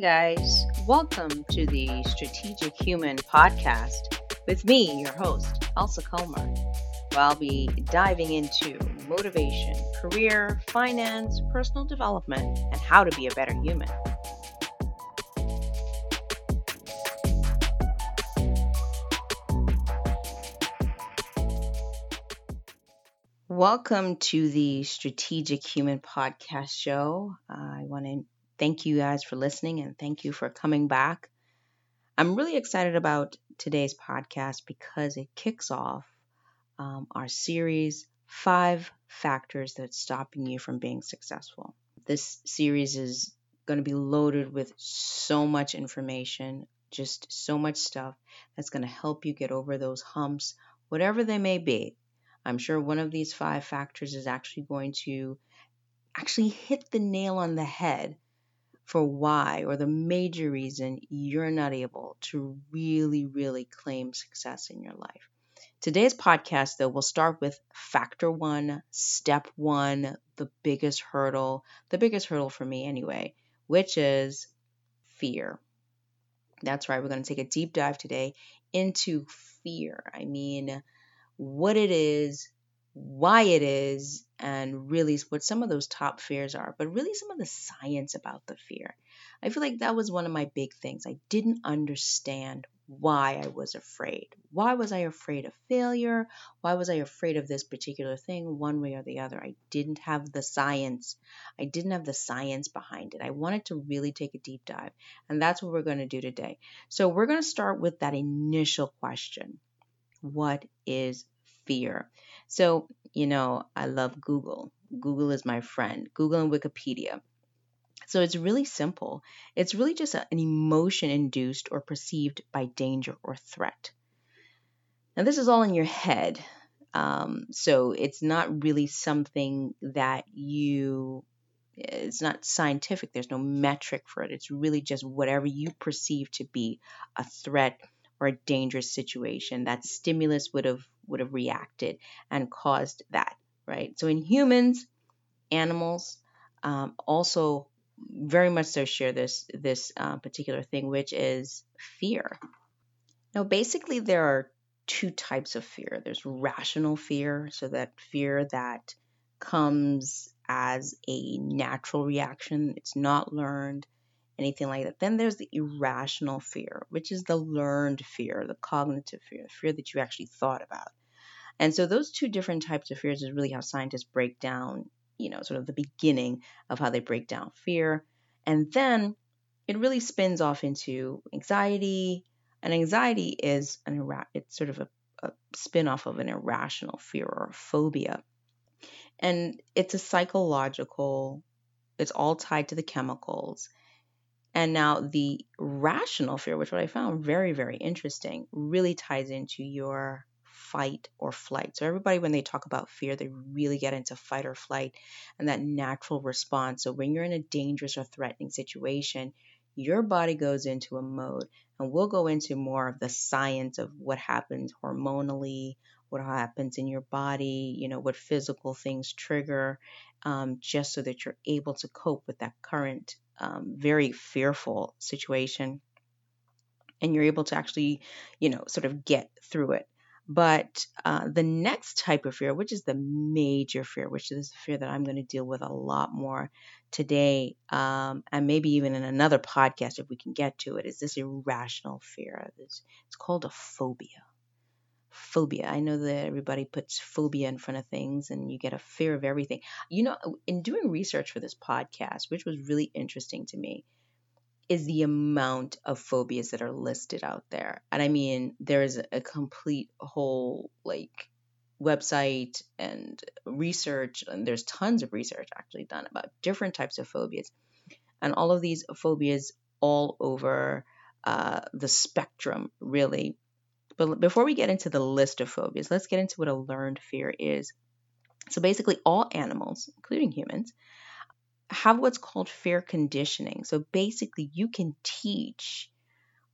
guys. Welcome to the Strategic Human podcast with me, your host, Elsa Comer. Where I'll be diving into motivation, career, finance, personal development, and how to be a better human. Welcome to the Strategic Human Podcast Show. I want to thank you guys for listening and thank you for coming back. I'm really excited about today's podcast because it kicks off um, our series Five Factors That's Stopping You from Being Successful. This series is going to be loaded with so much information, just so much stuff that's going to help you get over those humps, whatever they may be. I'm sure one of these five factors is actually going to actually hit the nail on the head for why or the major reason you're not able to really, really claim success in your life. Today's podcast, though, will start with factor one, step one, the biggest hurdle, the biggest hurdle for me anyway, which is fear. That's right, we're going to take a deep dive today into fear. I mean, what it is, why it is, and really what some of those top fears are, but really some of the science about the fear. I feel like that was one of my big things. I didn't understand why I was afraid. Why was I afraid of failure? Why was I afraid of this particular thing, one way or the other? I didn't have the science. I didn't have the science behind it. I wanted to really take a deep dive, and that's what we're going to do today. So, we're going to start with that initial question What is fear. So, you know, I love Google. Google is my friend, Google and Wikipedia. So it's really simple. It's really just an emotion induced or perceived by danger or threat. Now, this is all in your head. Um, so it's not really something that you, it's not scientific. There's no metric for it. It's really just whatever you perceive to be a threat or a dangerous situation. That stimulus would have would have reacted and caused that, right? So in humans, animals um, also very much so share this this uh, particular thing, which is fear. Now, basically, there are two types of fear. There's rational fear, so that fear that comes as a natural reaction. It's not learned, anything like that. Then there's the irrational fear, which is the learned fear, the cognitive fear, the fear that you actually thought about. And so those two different types of fears is really how scientists break down, you know, sort of the beginning of how they break down fear. And then it really spins off into anxiety. And anxiety is an ira- it's sort of a, a spin-off of an irrational fear or a phobia. And it's a psychological, it's all tied to the chemicals. And now the rational fear, which what I found very, very interesting, really ties into your fight or flight. So everybody when they talk about fear, they really get into fight or flight and that natural response. So when you're in a dangerous or threatening situation, your body goes into a mode and we'll go into more of the science of what happens hormonally, what happens in your body, you know, what physical things trigger, um, just so that you're able to cope with that current um, very fearful situation and you're able to actually, you know, sort of get through it. But uh, the next type of fear, which is the major fear, which is the fear that I'm going to deal with a lot more today, um, and maybe even in another podcast if we can get to it, is this irrational fear. It's, it's called a phobia. Phobia. I know that everybody puts phobia in front of things and you get a fear of everything. You know, in doing research for this podcast, which was really interesting to me, is the amount of phobias that are listed out there. And I mean, there is a complete whole like website and research, and there's tons of research actually done about different types of phobias. And all of these phobias all over uh, the spectrum, really. But before we get into the list of phobias, let's get into what a learned fear is. So basically, all animals, including humans, have what's called fear conditioning. So basically, you can teach,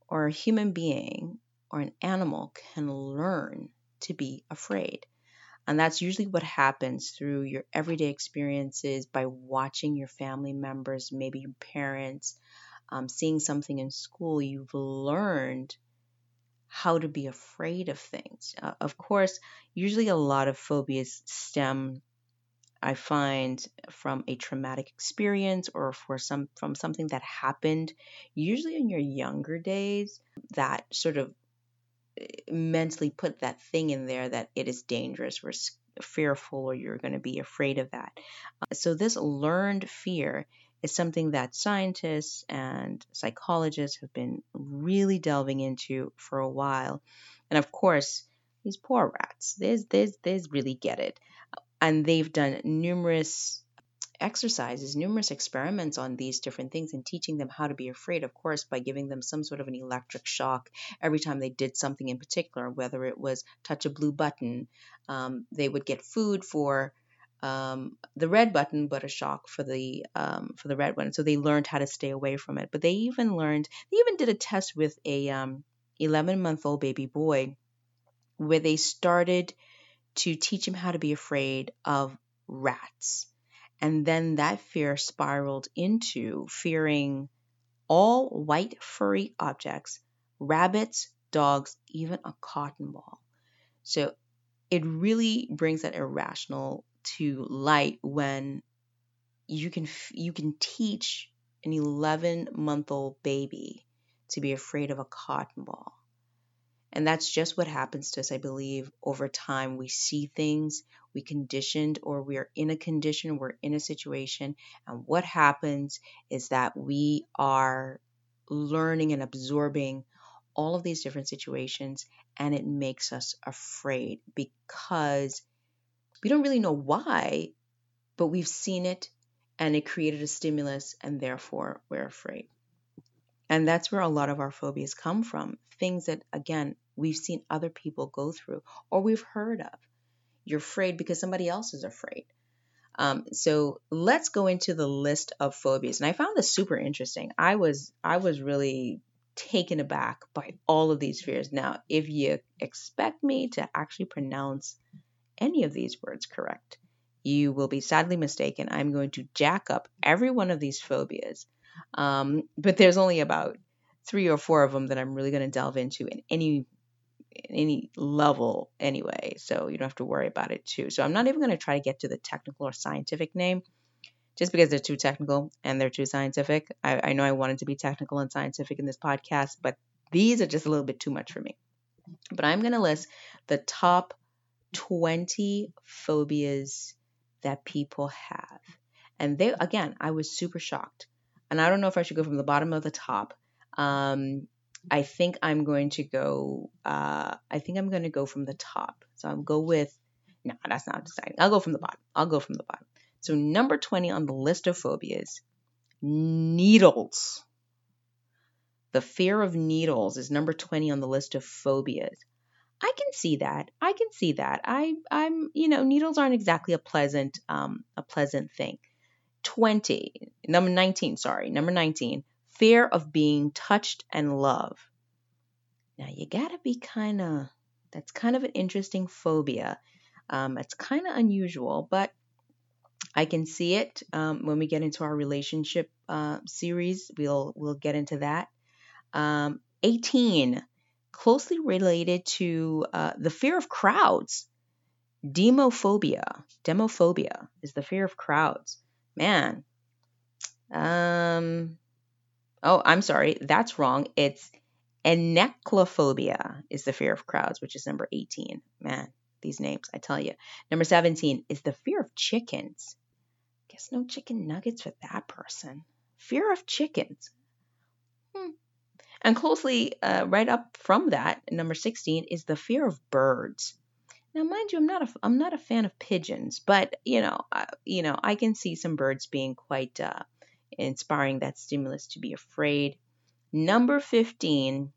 or a human being or an animal can learn to be afraid. And that's usually what happens through your everyday experiences by watching your family members, maybe your parents, um, seeing something in school, you've learned how to be afraid of things. Uh, of course, usually a lot of phobias stem I find from a traumatic experience or for some from something that happened usually in your younger days that sort of eh, mentally put that thing in there that it is dangerous or fearful or you're going to be afraid of that. Uh, so this learned fear is something that scientists and psychologists have been really delving into for a while. And of course, these poor rats, they, they, they really get it and they've done numerous exercises, numerous experiments on these different things and teaching them how to be afraid, of course, by giving them some sort of an electric shock every time they did something in particular, whether it was touch a blue button, um, they would get food for um, the red button, but a shock for the um, for the red one. So they learned how to stay away from it. But they even learned, they even did a test with a 11 um, month old baby boy where they started to teach him how to be afraid of rats. And then that fear spiraled into fearing all white furry objects, rabbits, dogs, even a cotton ball. So it really brings that irrational to light when you can you can teach an 11 month old baby to be afraid of a cotton ball and that's just what happens to us, I believe, over time. We see things, we conditioned, or we are in a condition, we're in a situation. And what happens is that we are learning and absorbing all of these different situations, and it makes us afraid because we don't really know why, but we've seen it and it created a stimulus, and therefore we're afraid. And that's where a lot of our phobias come from. Things that, again, we've seen other people go through or we've heard of. You're afraid because somebody else is afraid. Um, so let's go into the list of phobias. And I found this super interesting. I was I was really taken aback by all of these fears. Now, if you expect me to actually pronounce any of these words correct, you will be sadly mistaken. I'm going to jack up every one of these phobias um, but there's only about three or four of them that I'm really going to delve into in any in any level anyway. So you don't have to worry about it too. So I'm not even going to try to get to the technical or scientific name just because they're too technical and they're too scientific. I, I know I wanted to be technical and scientific in this podcast, but these are just a little bit too much for me. But I'm going to list the top 20 phobias that people have. And they, again, I was super shocked and I don't know if I should go from the bottom or the top. Um, I think I'm going to go. Uh, I think I'm going to go from the top. So I'll go with. No, that's not deciding. I'll go from the bottom. I'll go from the bottom. So number 20 on the list of phobias, needles. The fear of needles is number 20 on the list of phobias. I can see that. I can see that. I I'm you know needles aren't exactly a pleasant um a pleasant thing. 20, number 19, sorry, number 19, fear of being touched and loved. Now, you gotta be kind of, that's kind of an interesting phobia. Um, it's kind of unusual, but I can see it um, when we get into our relationship uh, series. We'll we'll get into that. Um, 18, closely related to uh, the fear of crowds. Demophobia. Demophobia is the fear of crowds man. Um, oh, I'm sorry, that's wrong. It's aneclophobia is the fear of crowds, which is number 18. Man, these names, I tell you. Number 17 is the fear of chickens. Guess no chicken nuggets for that person. Fear of chickens. Hmm. And closely uh, right up from that, number 16 is the fear of birds. Now, mind you, I'm not a I'm not a fan of pigeons, but you know, uh, you know, I can see some birds being quite uh, inspiring that stimulus to be afraid. Number 15,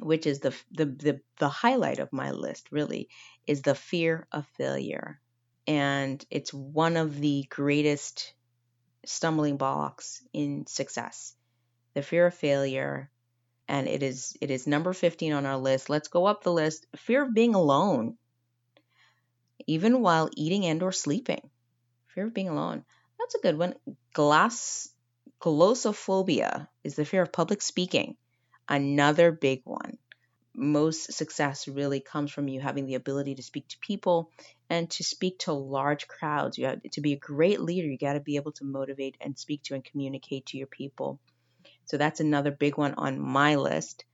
which is the, the the the highlight of my list, really, is the fear of failure, and it's one of the greatest stumbling blocks in success. The fear of failure and it is it is number 15 on our list. Let's go up the list. Fear of being alone even while eating and or sleeping. Fear of being alone. That's a good one. Glass Glossophobia is the fear of public speaking, another big one. Most success really comes from you having the ability to speak to people and to speak to large crowds. You have to be a great leader. You got to be able to motivate and speak to and communicate to your people. So that's another big one on my list.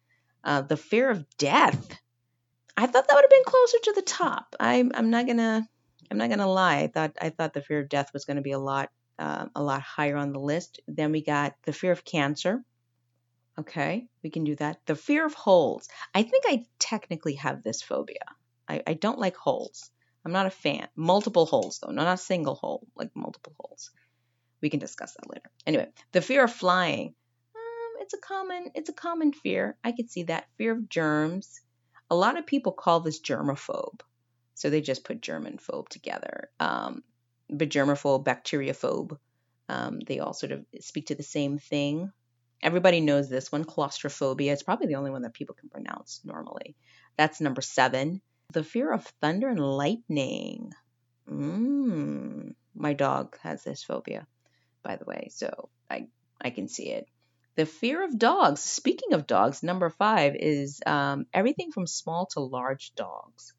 Uh, the fear of death. I thought that would have been closer to the top. I'm, I'm not gonna I'm not gonna lie. I thought I thought the fear of death was to be a lot uh, a lot higher on the list. Then we got the fear of cancer. Okay, we can do that. The fear of holes. I think I technically have this phobia. I, I don't like holes. I'm not a fan. Multiple holes though, not a single hole, like multiple holes. We can discuss that later. Anyway, the fear of flying. Um, it's a common it's a common fear. I could see that fear of germs. A lot of people call this germaphobe. So they just put germanphobe together. Um, but germaphobe, bacteriophobe, um, they all sort of speak to the same thing. Everybody knows this one, claustrophobia. It's probably the only one that people can pronounce normally. That's number seven. The fear of thunder and lightning. Mm, my dog has this phobia, by the way, so I I can see it. The fear of dogs. Speaking of dogs, number five is um, everything from small to large dogs.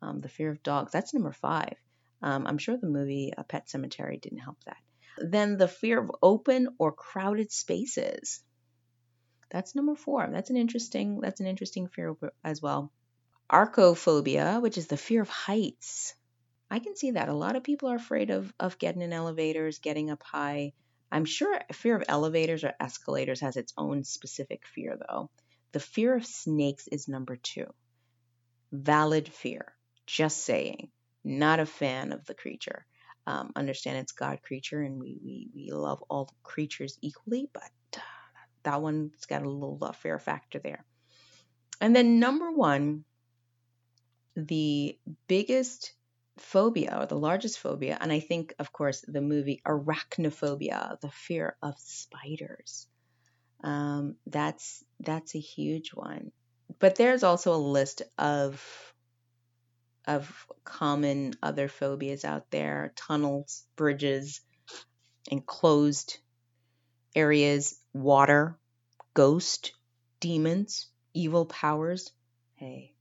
Um, the fear of dogs. That's number five. Um, I'm sure the movie A Pet Sematary didn't help that. Then the fear of open or crowded spaces. That's number four. That's an interesting. That's an interesting fear as well. Archophobia, which is the fear of heights. I can see that. A lot of people are afraid of of getting in elevators, getting up high. I'm sure fear of elevators or escalators has its own specific fear though. The fear of snakes is number two. Valid fear. Just saying. Not a fan of the creature. Um, understand it's God creature and we, we, we love all creatures equally, but uh, that one's got a little uh, fear factor there. And then number one, the biggest phobia or the largest phobia, and I think, of course, the movie Arachnophobia, the fear of spiders. Um, that's that's a huge one. But there's also a list of of common other phobias out there tunnels, bridges, enclosed areas, water, ghost, demons, evil powers. Hey,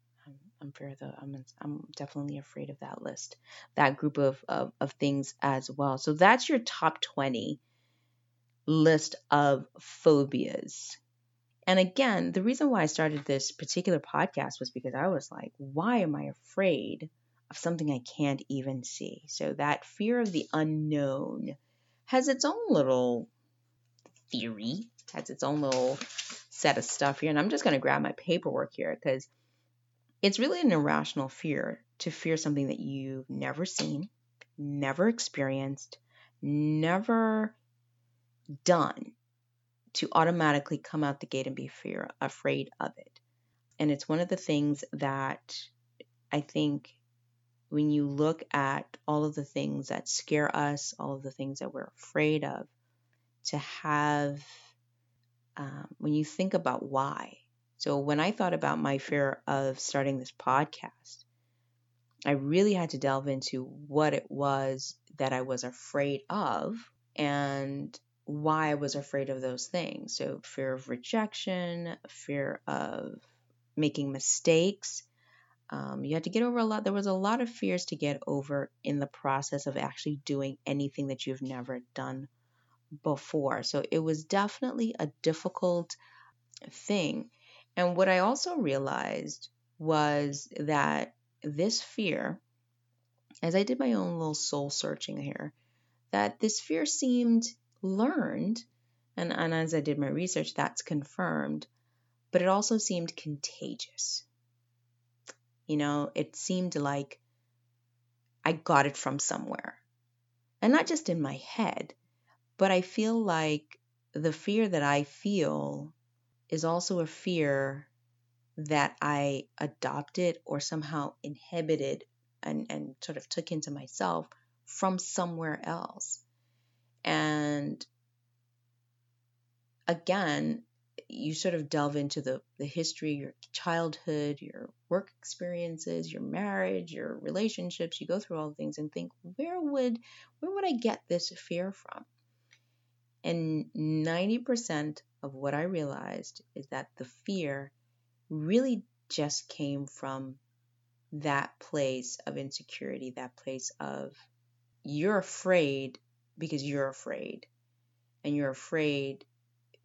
I'm fear the I'm, I'm definitely afraid of that list, that group of, of, of things as well. So that's your top 20 list of phobias. And again, the reason why I started this particular podcast was because I was like, why am I afraid of something I can't even see? So that fear of the unknown has its own little theory, has its own little set of stuff here. And I'm just going to grab my paperwork here because it's really an irrational fear to fear something that you've never seen, never experienced, never done to automatically come out the gate and be fear afraid of it. And it's one of the things that I think when you look at all of the things that scare us, all of the things that we're afraid of, to have, um, when you think about why. So, when I thought about my fear of starting this podcast, I really had to delve into what it was that I was afraid of and why I was afraid of those things. So, fear of rejection, fear of making mistakes. Um, you had to get over a lot. There was a lot of fears to get over in the process of actually doing anything that you've never done before. So, it was definitely a difficult thing. And what I also realized was that this fear, as I did my own little soul searching here, that this fear seemed learned, and, and as I did my research, that's confirmed, but it also seemed contagious. You know, it seemed like I got it from somewhere. And not just in my head, but I feel like the fear that I feel is also a fear that I adopted or somehow inhibited and, and sort of took into myself from somewhere else. And again, you sort of delve into the, the history, your childhood, your work experiences, your marriage, your relationships. You go through all the things and think, where would where would I get this fear from? And 90% of what I realized is that the fear really just came from that place of insecurity, that place of you're afraid because you're afraid. And you're afraid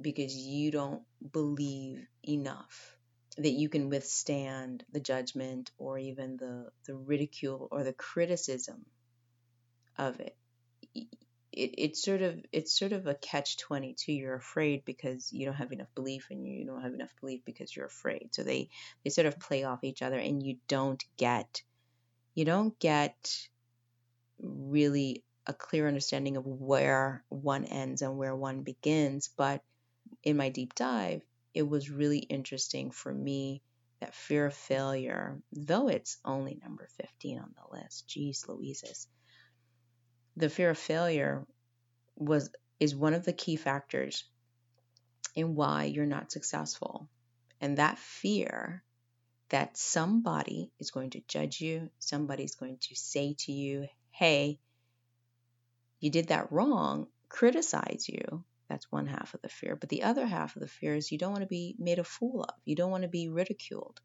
because you don't believe enough that you can withstand the judgment or even the, the ridicule or the criticism of it. It, it's sort of it's sort of a catch 22 you're afraid because you don't have enough belief and you don't have enough belief because you're afraid. So they they sort of play off each other and you don't get you don't get really a clear understanding of where one ends and where one begins. But in my deep dive it was really interesting for me that fear of failure though it's only number 15 on the list geez louises the fear of failure was is one of the key factors in why you're not successful. And that fear that somebody is going to judge you, somebody's going to say to you, hey, you did that wrong, criticize you. That's one half of the fear. But the other half of the fear is you don't want to be made a fool of. You don't want to be ridiculed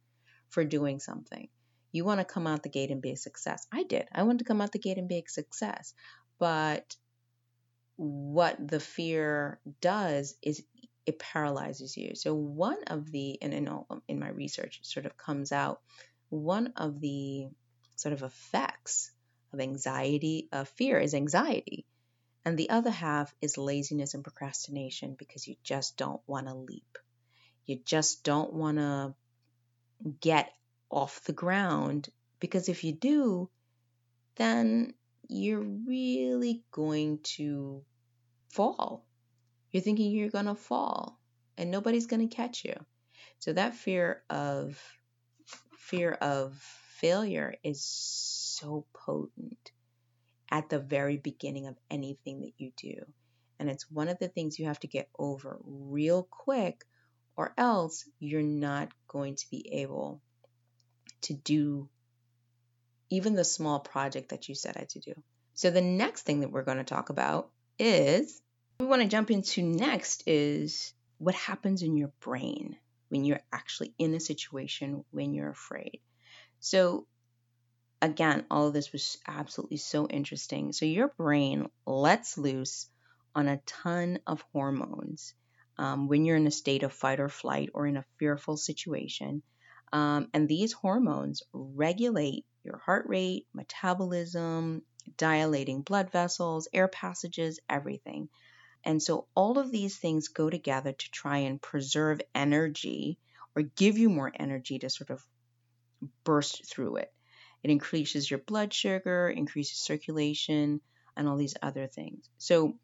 for doing something. You want to come out the gate and be a success. I did. I wanted to come out the gate and be a success. But what the fear does is it paralyzes you. So one of the and in all, in my research sort of comes out one of the sort of effects of anxiety of fear is anxiety. And the other half is laziness and procrastination because you just don't want to leap. You just don't want to get off the ground because if you do, then you're really going to fall. You're thinking you're going to fall and nobody's going to catch you. So that fear of fear of failure is so potent at the very beginning of anything that you do. And it's one of the things you have to get over real quick, or else you're not going to be able to do even the small project that you set out to do. So the next thing that we're going to talk about is we want to jump into next is what happens in your brain when you're actually in a situation when you're afraid. So again, all of this was absolutely so interesting. So your brain lets loose on a ton of hormones um, when you're in a state of fight or flight or in a fearful situation. Um, and these hormones regulate your heart rate, metabolism, dilating blood vessels, air passages, everything. And so all of these things go together to try and preserve energy or give you more energy to sort of burst through it. It increases your blood sugar, increases circulation, and all these other things. So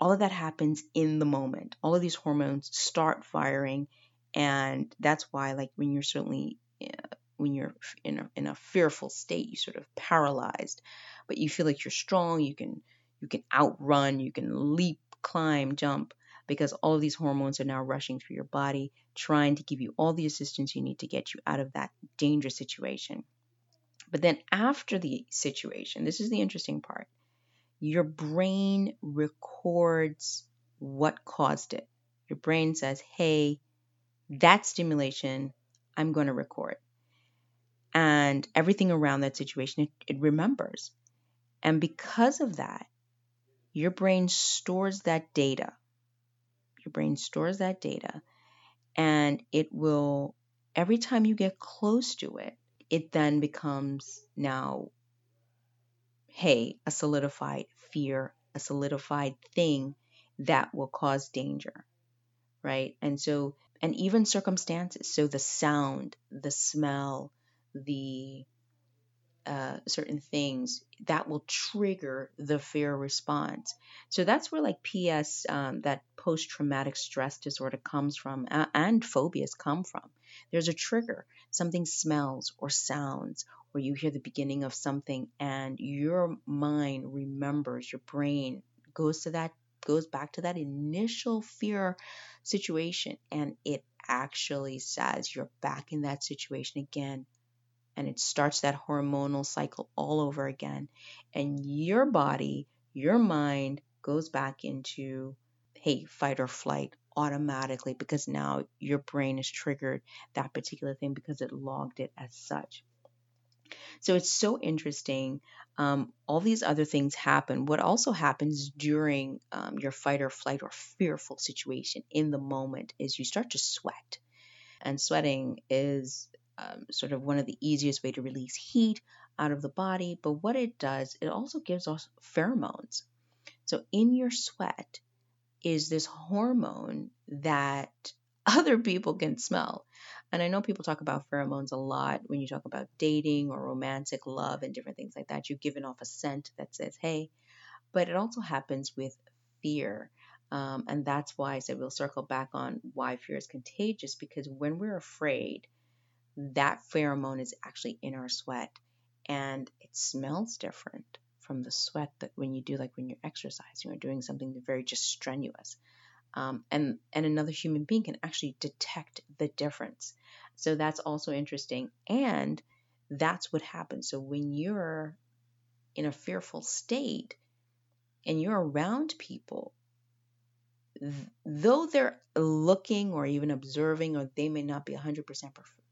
all of that happens in the moment. All of these hormones start firing, and that's why, like when you're certainly when you're in a, in a fearful state, you sort of paralyzed, but you feel like you're strong. You can you can outrun, you can leap, climb, jump, because all of these hormones are now rushing through your body, trying to give you all the assistance you need to get you out of that dangerous situation. But then after the situation, this is the interesting part. Your brain records what caused it. Your brain says, hey, that stimulation, I'm going to record and everything around that situation, it, it remembers. And because of that, your brain stores that data. Your brain stores that data, and it will, every time you get close to it, it then becomes now, hey, a solidified fear, a solidified thing that will cause danger, right? And so, and even circumstances. So the sound, the smell, the uh, certain things that will trigger the fear response. So that's where like PS, um, that post traumatic stress disorder comes from, uh, and phobias come from. There's a trigger, something smells or sounds, or you hear the beginning of something, and your mind remembers, your brain goes to that, goes back to that initial fear situation, and it actually says you're back in that situation again and it starts that hormonal cycle all over again. And your body, your mind goes back into, hey, fight or flight automatically because now your brain has triggered that particular thing because it logged it as such. So it's so interesting. Um, all these other things happen. What also happens during um, your fight or flight or fearful situation in the moment is you start to sweat. And sweating is um, sort of one of the easiest way to release heat out of the body. But what it does, it also gives us pheromones. So in your sweat is this hormone that other people can smell. And I know people talk about pheromones a lot when you talk about dating or romantic love and different things like that. You're giving off a scent that says, hey, but it also happens with fear. Um, and that's why I said we'll circle back on why fear is contagious because when we're afraid, that pheromone is actually in our sweat and it smells different from the sweat that when you do like when you're exercising or doing something very just strenuous. Um, and and another human being can actually detect the difference. So that's also interesting and that's what happens. So when you're in a fearful state and you're around people though they're looking or even observing or they may not be 100%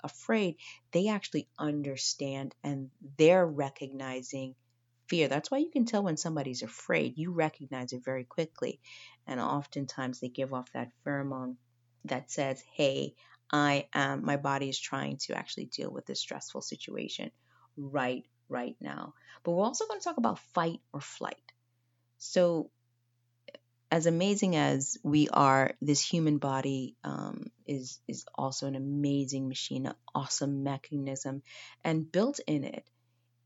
afraid they actually understand and they're recognizing fear. That's why you can tell when somebody's afraid. You recognize it very quickly. And oftentimes they give off that pheromone that says, hey, I am, my body is trying to actually deal with this stressful situation right, right now. But we're also going to talk about fight or flight. So, as amazing as we are, this human body um, is is also an amazing machine, an awesome mechanism, and built in it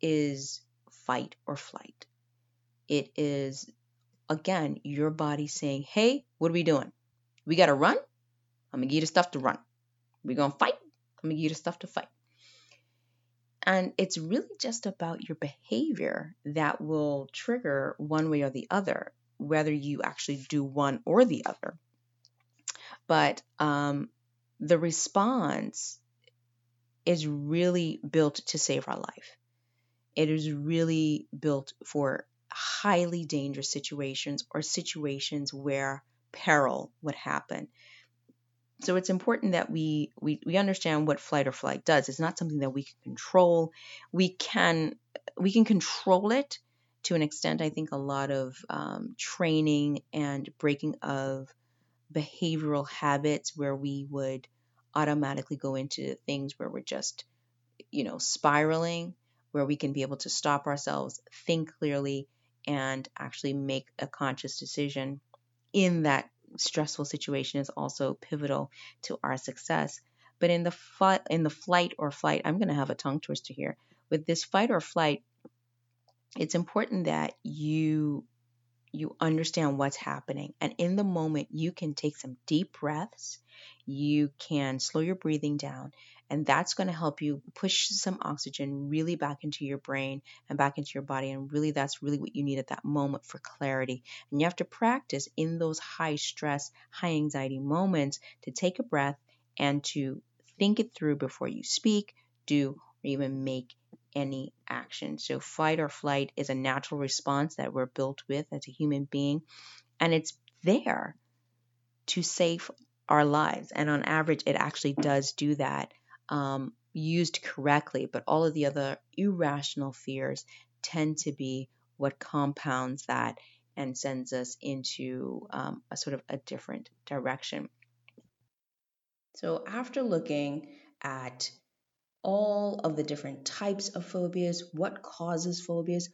is fight or flight. It is, again, your body saying, hey, what are we doing? We got to run? I'm to give you the stuff to run. We're to fight? I'm to give you the stuff to fight. And it's really just about your behavior that will trigger one way or the other, whether you actually do one or the other. But um, the response is really built to save our life. It is really built for highly dangerous situations or situations where peril would happen. So it's important that we, we we understand what flight or flight does. It's not something that we can control. We can we can control it to an extent. I think a lot of um, training and breaking of behavioral habits where we would automatically go into things where we're just you know spiraling where we can be able to stop ourselves, think clearly, and actually make a conscious decision in that stressful situation is also pivotal to our success. But in the fi- in the flight or flight, I'm going to have a tongue twister here. With this fight or flight, it's important that you you understand what's happening and in the moment you can take some deep breaths you can slow your breathing down and that's going to help you push some oxygen really back into your brain and back into your body. And really, that's really what you need at that moment for clarity. And you have to practice in those high stress, high anxiety moments to take a breath and to think it through before you speak, do, or even make any action. So, fight or flight is a natural response that we're built with as a human being, and it's there to save our lives. And on average, it actually does do that um, used correctly, but all of the other irrational fears tend to be what compounds that and sends us into um, a sort of a different direction. So, after looking at all of the different types of phobias, what causes phobias,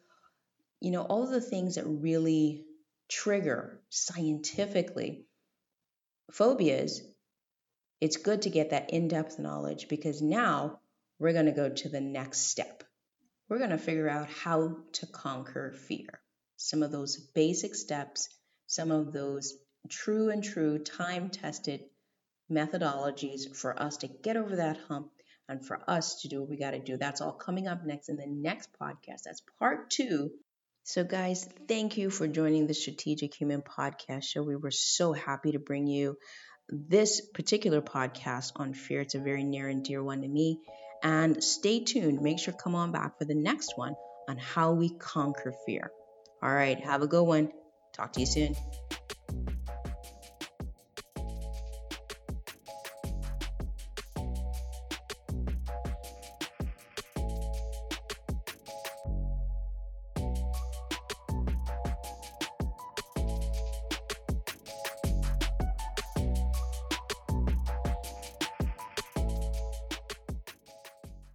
you know, all the things that really trigger scientifically phobias it's good to get that in depth knowledge because now we're going to go to the next step. We're going to figure out how to conquer fear. Some of those basic steps, some of those true and true time tested methodologies for us to get over that hump and for us to do what we got to do. That's all coming up next in the next podcast. That's part two. So, guys, thank you for joining the Strategic Human Podcast Show. We were so happy to bring you this particular podcast on fear. It's a very near and dear one to me. And stay tuned. Make sure come on back for the next one on how we conquer fear. All right, have a good one. Talk to you soon.